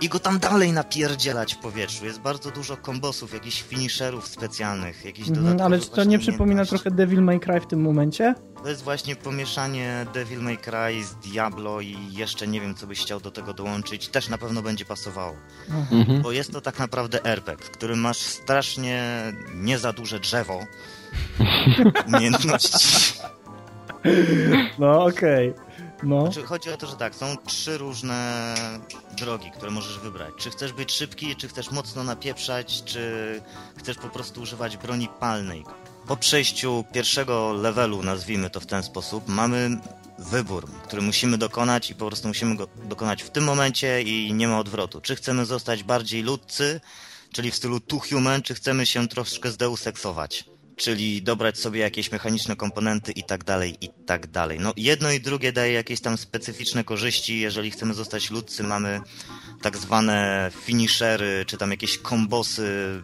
i go tam dalej napierdzielać w powietrzu. Jest bardzo dużo kombosów, jakichś finisherów specjalnych, jakichś mhm, dodatkowych... Ale czy to nie przypomina trochę Devil May Cry w tym momencie? To jest właśnie pomieszanie Devil May Cry z Diablo i jeszcze nie wiem, co byś chciał do tego dołączyć. Też na pewno będzie pasowało. Mhm. Bo jest to tak naprawdę RPG, w którym masz strasznie nie za duże drzewo umiejętności. No okej. Okay. No. Znaczy, chodzi o to, że tak, są trzy różne drogi, które możesz wybrać. Czy chcesz być szybki, czy chcesz mocno napieprzać, czy chcesz po prostu używać broni palnej. Po przejściu pierwszego levelu, nazwijmy to w ten sposób, mamy wybór, który musimy dokonać i po prostu musimy go dokonać w tym momencie i nie ma odwrotu. Czy chcemy zostać bardziej ludcy, czyli w stylu Too Human, czy chcemy się troszkę zdeuseksować czyli dobrać sobie jakieś mechaniczne komponenty i tak dalej, i tak dalej. No jedno i drugie daje jakieś tam specyficzne korzyści, jeżeli chcemy zostać ludcy, mamy tak zwane finishery, czy tam jakieś kombosy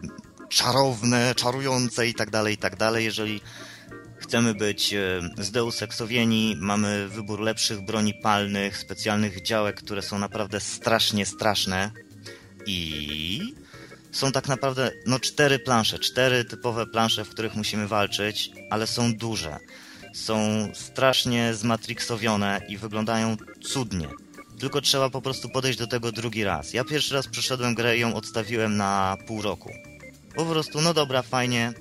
czarowne, czarujące i tak dalej, i tak dalej. Jeżeli chcemy być e, zdeuseksowieni, mamy wybór lepszych broni palnych, specjalnych działek, które są naprawdę strasznie straszne i są tak naprawdę no cztery plansze, cztery typowe plansze, w których musimy walczyć, ale są duże. Są strasznie zmatrixowione i wyglądają cudnie. Tylko trzeba po prostu podejść do tego drugi raz. Ja pierwszy raz przeszedłem grę i ją odstawiłem na pół roku. Po prostu, no dobra, fajnie,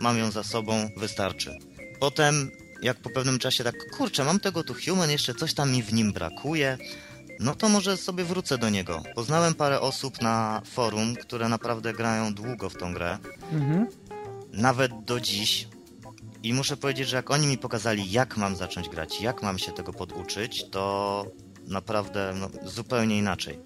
mam ją za sobą, wystarczy. Potem, jak po pewnym czasie tak, kurczę, mam tego tu human, jeszcze coś tam mi w nim brakuje, no to może sobie wrócę do niego. Poznałem parę osób na forum, które naprawdę grają długo w tą grę. Mhm. Nawet do dziś. I muszę powiedzieć, że jak oni mi pokazali, jak mam zacząć grać, jak mam się tego poduczyć, to naprawdę no, zupełnie inaczej.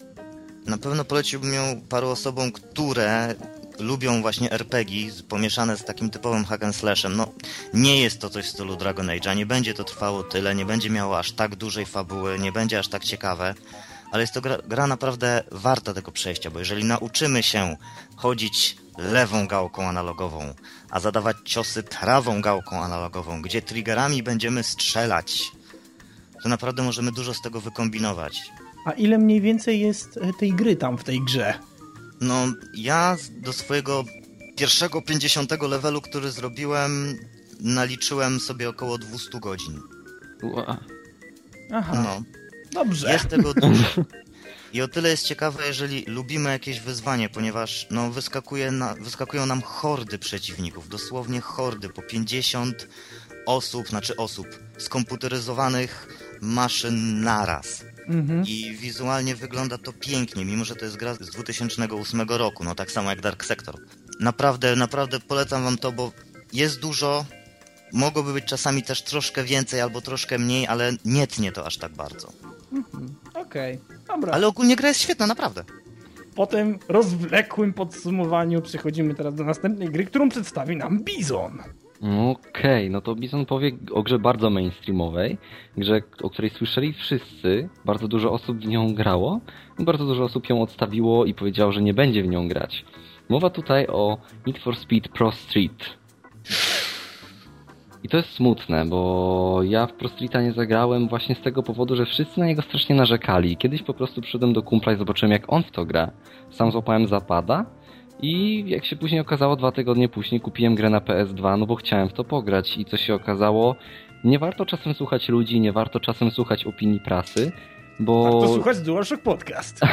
Na pewno poleciłbym ją paru osobom, które lubią właśnie RPG pomieszane z takim typowym hack and slashem. No, nie jest to coś w stylu Dragon Age'a, nie będzie to trwało tyle, nie będzie miało aż tak dużej fabuły, nie będzie aż tak ciekawe, ale jest to gra, gra naprawdę warta tego przejścia, bo jeżeli nauczymy się chodzić lewą gałką analogową, a zadawać ciosy prawą gałką analogową, gdzie triggerami będziemy strzelać, to naprawdę możemy dużo z tego wykombinować. A ile mniej więcej jest e, tej gry tam w tej grze? No, ja do swojego pierwszego 50 levelu, który zrobiłem, naliczyłem sobie około 200 godzin. Ua. Aha, No, dobrze. jest tego dużo. I o tyle jest ciekawe, jeżeli lubimy jakieś wyzwanie, ponieważ no, wyskakuje na, wyskakują nam hordy przeciwników, dosłownie hordy, po 50 osób, znaczy osób, skomputeryzowanych maszyn naraz. Mhm. I wizualnie wygląda to pięknie, mimo że to jest gra z 2008 roku, no tak samo jak Dark Sector. Naprawdę, naprawdę polecam wam to, bo jest dużo, mogłoby być czasami też troszkę więcej albo troszkę mniej, ale nie tnie to aż tak bardzo. Mhm. Okej, dobra. Ale ogólnie gra jest świetna, naprawdę. Po tym rozwlekłym podsumowaniu przechodzimy teraz do następnej gry, którą przedstawi nam Bizon. Okej, no to Bison powie o grze bardzo mainstreamowej, grze, o której słyszeli wszyscy, bardzo dużo osób w nią grało bardzo dużo osób ją odstawiło i powiedziało, że nie będzie w nią grać. Mowa tutaj o Need for Speed Pro Street. I to jest smutne, bo ja w Pro Streeta nie zagrałem właśnie z tego powodu, że wszyscy na niego strasznie narzekali. Kiedyś po prostu przyszedłem do kumpla i zobaczyłem jak on w to gra. Sam złapałem zapada i jak się później okazało, dwa tygodnie później kupiłem grę na PS2, no bo chciałem w to pograć i co się okazało, nie warto czasem słuchać ludzi, nie warto czasem słuchać opinii prasy, bo... Warto słuchać DualShock Podcast.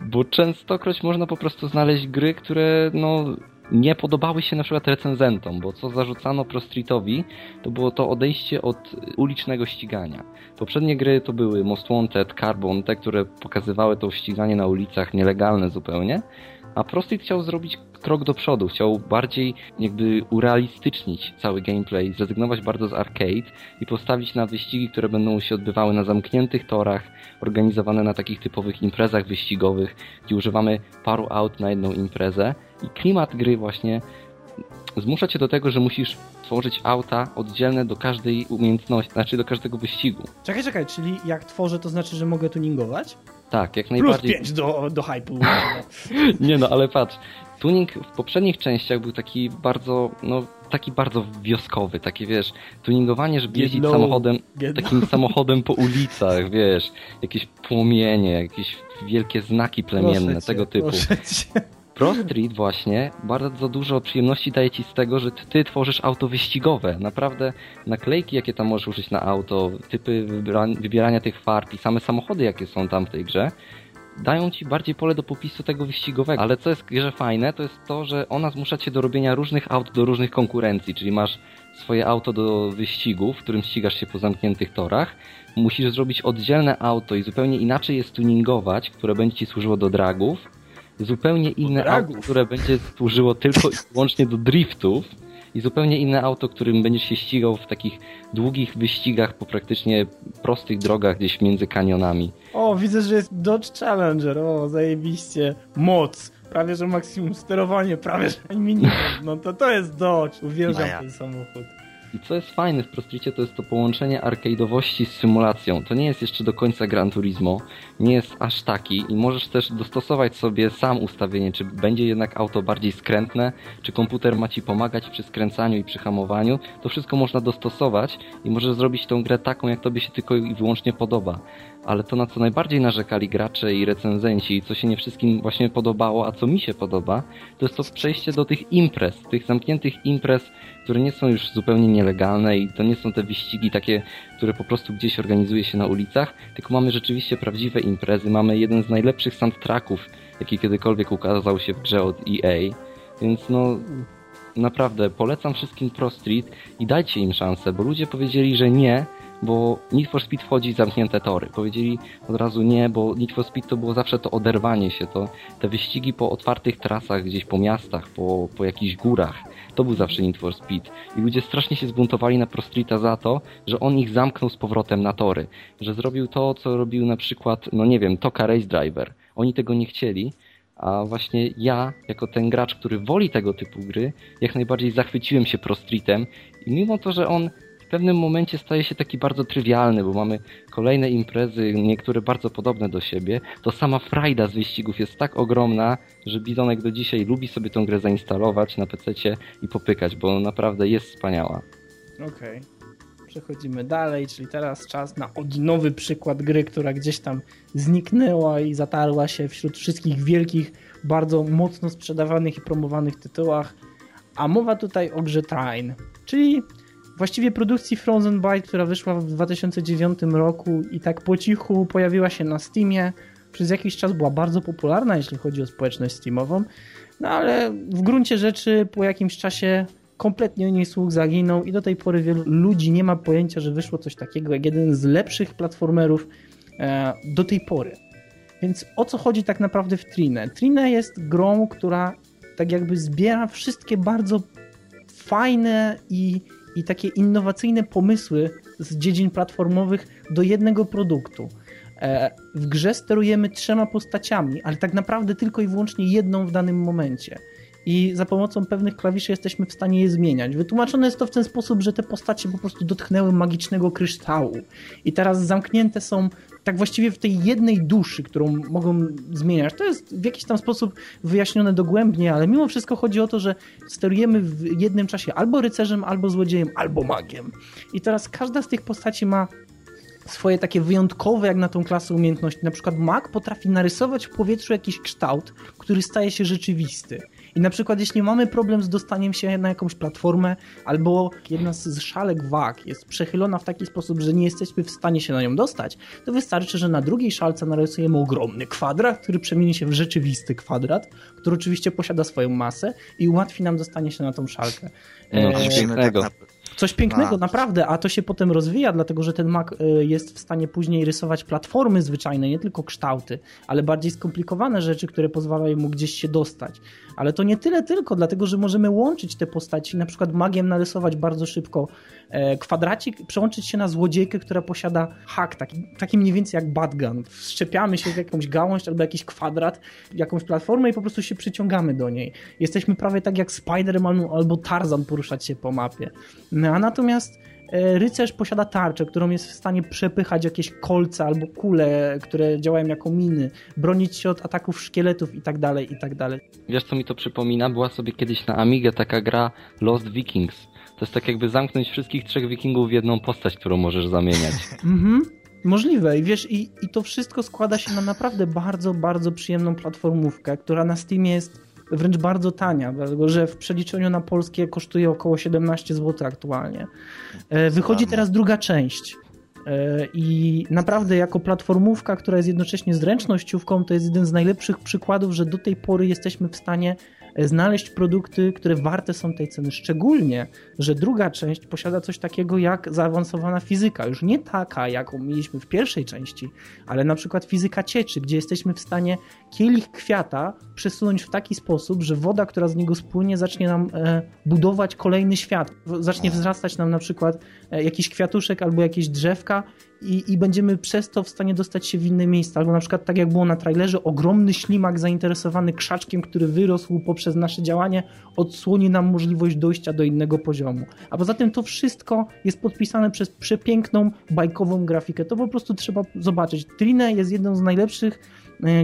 Bo częstokroć można po prostu znaleźć gry, które no nie podobały się na przykład recenzentom, bo co zarzucano Pro Streetowi, to było to odejście od ulicznego ścigania. Poprzednie gry to były Most Wanted, Carbon, te, które pokazywały to ściganie na ulicach nielegalne zupełnie, a Street chciał zrobić krok do przodu, chciał bardziej jakby urealistycznić cały gameplay, zrezygnować bardzo z arcade i postawić na wyścigi, które będą się odbywały na zamkniętych torach, organizowane na takich typowych imprezach wyścigowych, gdzie używamy paru aut na jedną imprezę i klimat gry właśnie zmusza cię do tego, że musisz tworzyć auta oddzielne do każdej umiejętności, znaczy do każdego wyścigu. Czekaj, czekaj, czyli jak tworzę, to znaczy, że mogę tuningować? Tak, jak Plus najbardziej. 5 do, do hype'u. Nie no, ale patrz, tuning w poprzednich częściach był taki bardzo, no taki bardzo wioskowy, takie wiesz, tuningowanie, żeby jeździć samochodem, takim samochodem po ulicach, wiesz, jakieś płomienie, jakieś wielkie znaki plemienne, Proszę cię, tego typu. Pro Street właśnie bardzo dużo przyjemności daje ci z tego, że ty, tworzysz auto wyścigowe. Naprawdę naklejki, jakie tam możesz użyć na auto, typy wybierania tych farb i same samochody, jakie są tam w tej grze, dają ci bardziej pole do popisu tego wyścigowego. Ale co jest w grze fajne, to jest to, że ona zmusza cię do robienia różnych aut do różnych konkurencji, czyli masz swoje auto do wyścigu, w którym ścigasz się po zamkniętych torach, musisz zrobić oddzielne auto i zupełnie inaczej je tuningować, które będzie ci służyło do dragów, zupełnie inne auto, które będzie służyło tylko i wyłącznie do driftów i zupełnie inne auto, którym będziesz się ścigał w takich długich wyścigach po praktycznie prostych drogach gdzieś między kanionami. O, widzę, że jest Dodge Challenger. O, zajebiście. Moc. Prawie, że maksimum sterowanie, prawie, że minimum. No to to jest Dodge. Uwielbiam ja. ten samochód. I co jest fajne w Prostricie, to jest to połączenie arcade'owości z symulacją. To nie jest jeszcze do końca Gran Turismo, nie jest aż taki i możesz też dostosować sobie sam ustawienie, czy będzie jednak auto bardziej skrętne, czy komputer ma ci pomagać przy skręcaniu i przy hamowaniu. To wszystko można dostosować i możesz zrobić tą grę taką, jak tobie się tylko i wyłącznie podoba. Ale to, na co najbardziej narzekali gracze i recenzenci, co się nie wszystkim właśnie podobało, a co mi się podoba, to jest to przejście do tych imprez, tych zamkniętych imprez, które nie są już zupełnie nielegalne i to nie są te wyścigi takie, które po prostu gdzieś organizuje się na ulicach, tylko mamy rzeczywiście prawdziwe imprezy, mamy jeden z najlepszych soundtracków, jaki kiedykolwiek ukazał się w grze od EA, więc no naprawdę polecam wszystkim Pro Street i dajcie im szansę, bo ludzie powiedzieli, że nie, bo Need for Speed wchodzi w zamknięte tory. Powiedzieli od razu nie, bo Need for Speed to było zawsze to oderwanie się, to te wyścigi po otwartych trasach, gdzieś po miastach, po, po jakichś górach. To był zawsze Need for Speed. I ludzie strasznie się zbuntowali na Prostrita za to, że on ich zamknął z powrotem na tory. Że zrobił to, co robił na przykład, no nie wiem, Toka Race Driver. Oni tego nie chcieli, a właśnie ja, jako ten gracz, który woli tego typu gry, jak najbardziej zachwyciłem się Prostritem i mimo to, że on w pewnym momencie staje się taki bardzo trywialny, bo mamy kolejne imprezy, niektóre bardzo podobne do siebie, to sama frajda z wyścigów jest tak ogromna, że Bizonek do dzisiaj lubi sobie tą grę zainstalować na PC i popykać, bo naprawdę jest wspaniała. Okej. Okay. Przechodzimy dalej, czyli teraz czas na nowy przykład gry, która gdzieś tam zniknęła i zatarła się wśród wszystkich wielkich, bardzo mocno sprzedawanych i promowanych tytułach. A mowa tutaj o grze Trine, czyli właściwie produkcji Frozen Byte, która wyszła w 2009 roku i tak po cichu pojawiła się na Steamie. Przez jakiś czas była bardzo popularna, jeśli chodzi o społeczność Steamową, no ale w gruncie rzeczy po jakimś czasie kompletnie nie słuch zaginął i do tej pory wielu ludzi nie ma pojęcia, że wyszło coś takiego jak jeden z lepszych platformerów e, do tej pory. Więc o co chodzi tak naprawdę w Trine? Trine jest grą, która tak jakby zbiera wszystkie bardzo fajne i i takie innowacyjne pomysły z dziedzin platformowych do jednego produktu. E, w grze sterujemy trzema postaciami, ale tak naprawdę tylko i wyłącznie jedną w danym momencie i za pomocą pewnych klawiszy jesteśmy w stanie je zmieniać. Wytłumaczone jest to w ten sposób, że te postacie po prostu dotknęły magicznego kryształu i teraz zamknięte są tak właściwie w tej jednej duszy, którą mogą zmieniać. To jest w jakiś tam sposób wyjaśnione dogłębnie, ale mimo wszystko chodzi o to, że sterujemy w jednym czasie albo rycerzem, albo złodziejem, albo magiem. I teraz każda z tych postaci ma swoje takie wyjątkowe, jak na tą klasę umiejętności. Na przykład mag potrafi narysować w powietrzu jakiś kształt, który staje się rzeczywisty. I na przykład jeśli mamy problem z dostaniem się na jakąś platformę, albo jedna z szalek wag jest przechylona w taki sposób, że nie jesteśmy w stanie się na nią dostać, to wystarczy, że na drugiej szalce narysujemy ogromny kwadrat, który przemieni się w rzeczywisty kwadrat, który oczywiście posiada swoją masę i ułatwi nam dostanie się na tą szalkę. No, eee, pięknego. Tak Coś pięknego, a. naprawdę, a to się potem rozwija, dlatego że ten Mac y, jest w stanie później rysować platformy zwyczajne, nie tylko kształty, ale bardziej skomplikowane rzeczy, które pozwalają mu gdzieś się dostać. Ale to nie tyle tylko, dlatego że możemy łączyć te postaci, na przykład magiem narysować bardzo szybko e, kwadracik, przełączyć się na złodziejkę, która posiada hak, taki, taki mniej więcej jak Batgun. Wszczepiamy się w jakąś gałąź albo jakiś kwadrat, jakąś platformę i po prostu się przyciągamy do niej. Jesteśmy prawie tak jak Spider-Man albo Tarzan poruszać się po mapie. No, a natomiast rycerz posiada tarczę, którą jest w stanie przepychać jakieś kolce albo kule, które działają jako miny, bronić się od ataków szkieletów i tak dalej, i tak dalej. Wiesz co mi to przypomina? Była sobie kiedyś na Amigę taka gra Lost Vikings. To jest tak jakby zamknąć wszystkich trzech wikingów w jedną postać, którą możesz zamieniać. Mhm. Możliwe i wiesz, i, i to wszystko składa się na naprawdę bardzo, bardzo przyjemną platformówkę, która na Steamie jest wręcz bardzo tania, dlatego że w przeliczeniu na polskie kosztuje około 17 zł aktualnie. E, wychodzi teraz druga część. E, I naprawdę jako platformówka, która jest jednocześnie zręcznościówką, to jest jeden z najlepszych przykładów, że do tej pory jesteśmy w stanie znaleźć produkty, które warte są tej ceny. Szczególnie, że druga część posiada coś takiego jak zaawansowana fizyka. Już nie taka, jaką mieliśmy w pierwszej części, ale na przykład fizyka cieczy, gdzie jesteśmy w stanie kielich kwiata przesunąć w taki sposób, że woda, która z niego spłynie, zacznie nam e, budować kolejny świat. Zacznie wzrastać nam na przykład e, jakiś kwiatuszek albo jakieś drzewka i, i będziemy przez to w stanie dostać się w inne miejsca. Albo na przykład tak jak było na trailerze, ogromny ślimak zainteresowany krzaczkiem, który wyrósł poprzez nasze działanie, odsłoni nam możliwość dojścia do innego poziomu. A poza tym to wszystko jest podpisane przez przepiękną, bajkową grafikę. To po prostu trzeba zobaczyć. Trine jest jedną z najlepszych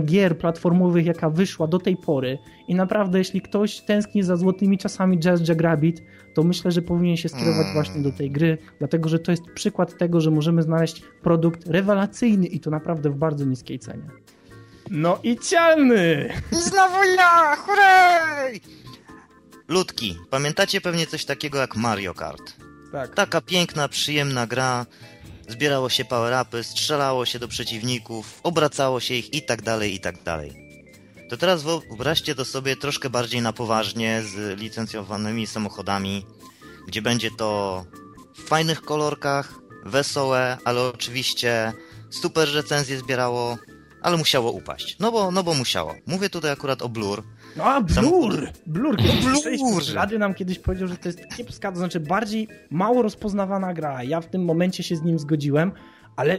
gier platformowych, jaka wyszła do tej pory i naprawdę jeśli ktoś tęskni za złotymi czasami Jazz Jackrabbit, to myślę, że powinien się skierować mm. właśnie do tej gry, dlatego że to jest przykład tego, że możemy znaleźć produkt rewelacyjny i to naprawdę w bardzo niskiej cenie. No i cialny! I znowu ja! Hurray! Ludki, pamiętacie pewnie coś takiego jak Mario Kart? Tak. Taka piękna, przyjemna gra, zbierało się power-upy, strzelało się do przeciwników, obracało się ich i tak dalej, i tak dalej. To teraz wyobraźcie to sobie troszkę bardziej na poważnie z licencjowanymi samochodami, gdzie będzie to w fajnych kolorkach, wesołe, ale oczywiście super recenzje zbierało, ale musiało upaść. No bo, no bo musiało. Mówię tutaj akurat o Blur, a blur! Blur, kiedyś blur! Radio nam kiedyś powiedział, że to jest kiepska, to znaczy bardziej mało rozpoznawana gra. Ja w tym momencie się z nim zgodziłem, ale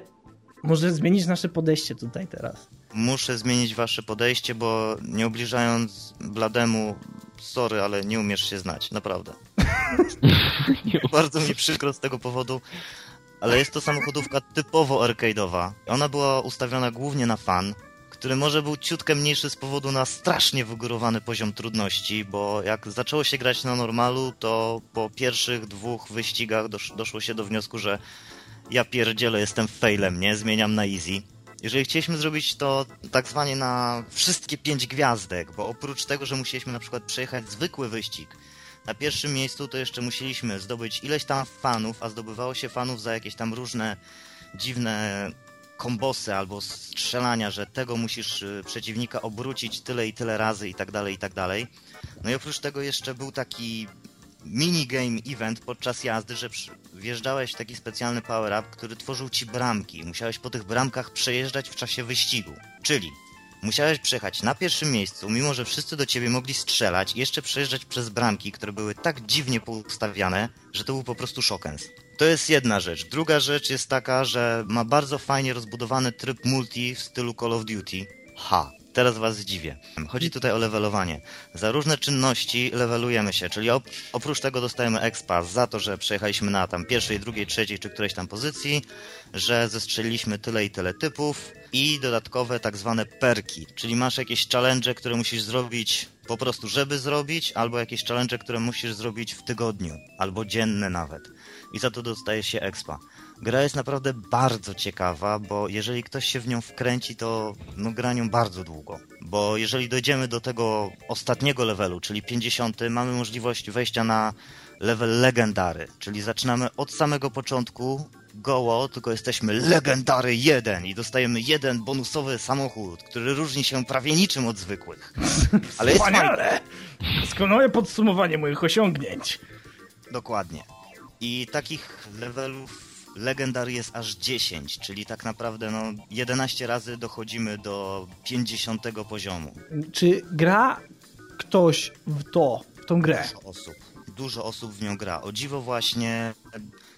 może zmienić nasze podejście tutaj teraz. Muszę zmienić wasze podejście, bo nie ubliżając Blademu, sorry, ale nie umiesz się znać, naprawdę. Bardzo mi przykro z tego powodu, ale jest to samochodówka typowo arcade'owa. Ona była ustawiona głównie na fan, który może był ciutkę mniejszy z powodu na strasznie wygórowany poziom trudności, bo jak zaczęło się grać na normalu, to po pierwszych dwóch wyścigach dosz doszło się do wniosku, że ja pierdzielę, jestem failem, nie? Zmieniam na easy. Jeżeli chcieliśmy zrobić to tak zwanie na wszystkie pięć gwiazdek, bo oprócz tego, że musieliśmy na przykład przejechać zwykły wyścig, na pierwszym miejscu to jeszcze musieliśmy zdobyć ileś tam fanów, a zdobywało się fanów za jakieś tam różne dziwne kombosy albo strzelania, że tego musisz y, przeciwnika obrócić tyle i tyle razy i tak dalej, i tak dalej. No i oprócz tego jeszcze był taki minigame event podczas jazdy, że wjeżdżałeś w taki specjalny power-up, który tworzył ci bramki. Musiałeś po tych bramkach przejeżdżać w czasie wyścigu. Czyli musiałeś przejechać na pierwszym miejscu, mimo że wszyscy do ciebie mogli strzelać jeszcze przejeżdżać przez bramki, które były tak dziwnie poustawiane, że to był po prostu szokens. To jest jedna rzecz. Druga rzecz jest taka, że ma bardzo fajnie rozbudowany tryb multi w stylu Call of Duty. Ha, teraz was zdziwię. Chodzi tutaj o levelowanie. Za różne czynności levelujemy się, czyli op oprócz tego dostajemy expa za to, że przejechaliśmy na tam pierwszej, drugiej, trzeciej czy którejś tam pozycji, że zestrzeliliśmy tyle i tyle typów i dodatkowe tak zwane perki, czyli masz jakieś challenge, które musisz zrobić po prostu, żeby zrobić, albo jakieś challenge, które musisz zrobić w tygodniu, albo dzienne nawet. I za to dostaje się expa. Gra jest naprawdę bardzo ciekawa, bo jeżeli ktoś się w nią wkręci, to no, gra nią bardzo długo. Bo jeżeli dojdziemy do tego ostatniego levelu, czyli 50, mamy możliwość wejścia na level legendary, czyli zaczynamy od samego początku goło, tylko jesteśmy legendary 1 i dostajemy jeden bonusowy samochód, który różni się prawie niczym od zwykłych. Ale jest Wspaniale! Doskonałe podsumowanie moich osiągnięć. Dokładnie. I takich levelów legendary jest aż 10, czyli tak naprawdę no 11 razy dochodzimy do 50 poziomu. Czy gra ktoś w to, w tą grę? Dużo osób. Dużo osób w nią gra. O dziwo właśnie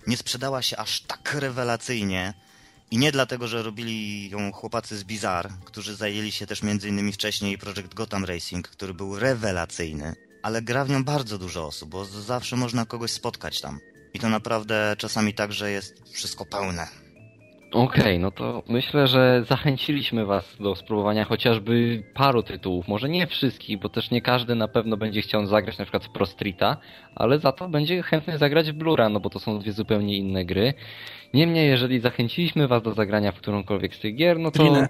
nie sprzedała się aż tak rewelacyjnie. I nie dlatego, że robili ją chłopacy z Bizarre, którzy zajęli się też innymi wcześniej Project Gotham Racing, który był rewelacyjny, ale gra w nią bardzo dużo osób, bo zawsze można kogoś spotkać tam. I to naprawdę czasami tak, że jest wszystko pełne. Okej, okay, no to myślę, że zachęciliśmy Was do spróbowania chociażby paru tytułów. Może nie wszystkich, bo też nie każdy na pewno będzie chciał zagrać na przykład w Pro Streeta, ale za to będzie chętny zagrać w Blura, no bo to są dwie zupełnie inne gry. Niemniej, jeżeli zachęciliśmy Was do zagrania w którąkolwiek z tych gier, no to,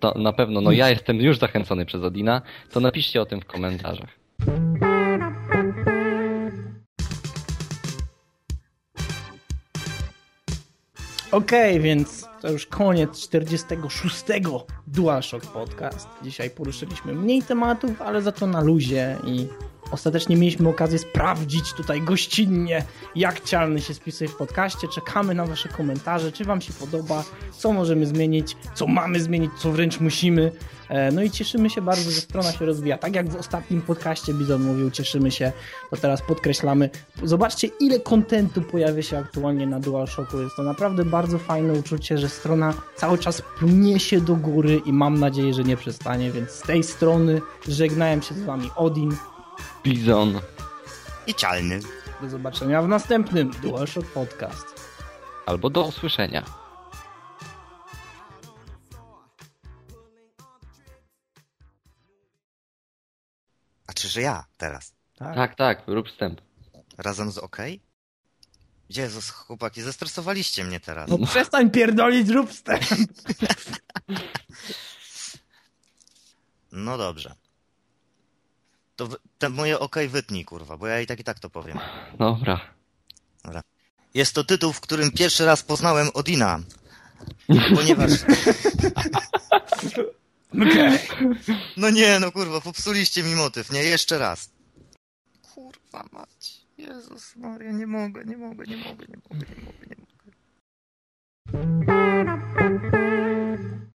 to na pewno, no ja jestem już zachęcony przez Odina, to napiszcie o tym w komentarzach. Okej, okay, więc to już koniec 46. DualShock Podcast. Dzisiaj poruszyliśmy mniej tematów, ale za to na luzie i ostatecznie mieliśmy okazję sprawdzić tutaj gościnnie, jak Cialny się spisuje w podcaście. Czekamy na Wasze komentarze, czy Wam się podoba, co możemy zmienić, co mamy zmienić, co wręcz musimy. E, no i cieszymy się bardzo, że strona się rozwija. Tak jak w ostatnim podcaście Bizon mówił, cieszymy się, to teraz podkreślamy. Zobaczcie, ile kontentu pojawia się aktualnie na DualShocku. Jest to naprawdę bardzo fajne uczucie, że strona cały czas pnie się do góry i mam nadzieję, że nie przestanie, więc z tej strony żegnałem się z Wami Odin, Bizon i Cialny. Do zobaczenia w następnym DualShock Podcast. Albo do usłyszenia. A czyże ja teraz? Tak, tak, tak rób wstęp. Razem z OK? Jezus, chłopaki, zestresowaliście mnie teraz. No przestań pierdolić, rób wstęp. No dobrze. To te moje OK wytnij, kurwa, bo ja i tak i tak to powiem. Dobra. Dobra. Jest to tytuł, w którym pierwszy raz poznałem Odina. Ponieważ... Okay. No nie, no kurwa, popsuliście mi motyw, nie? Jeszcze raz. Kurwa mać. Jezus Maria, nie mogę, nie mogę, nie mogę, nie mogę, nie mogę, nie mogę.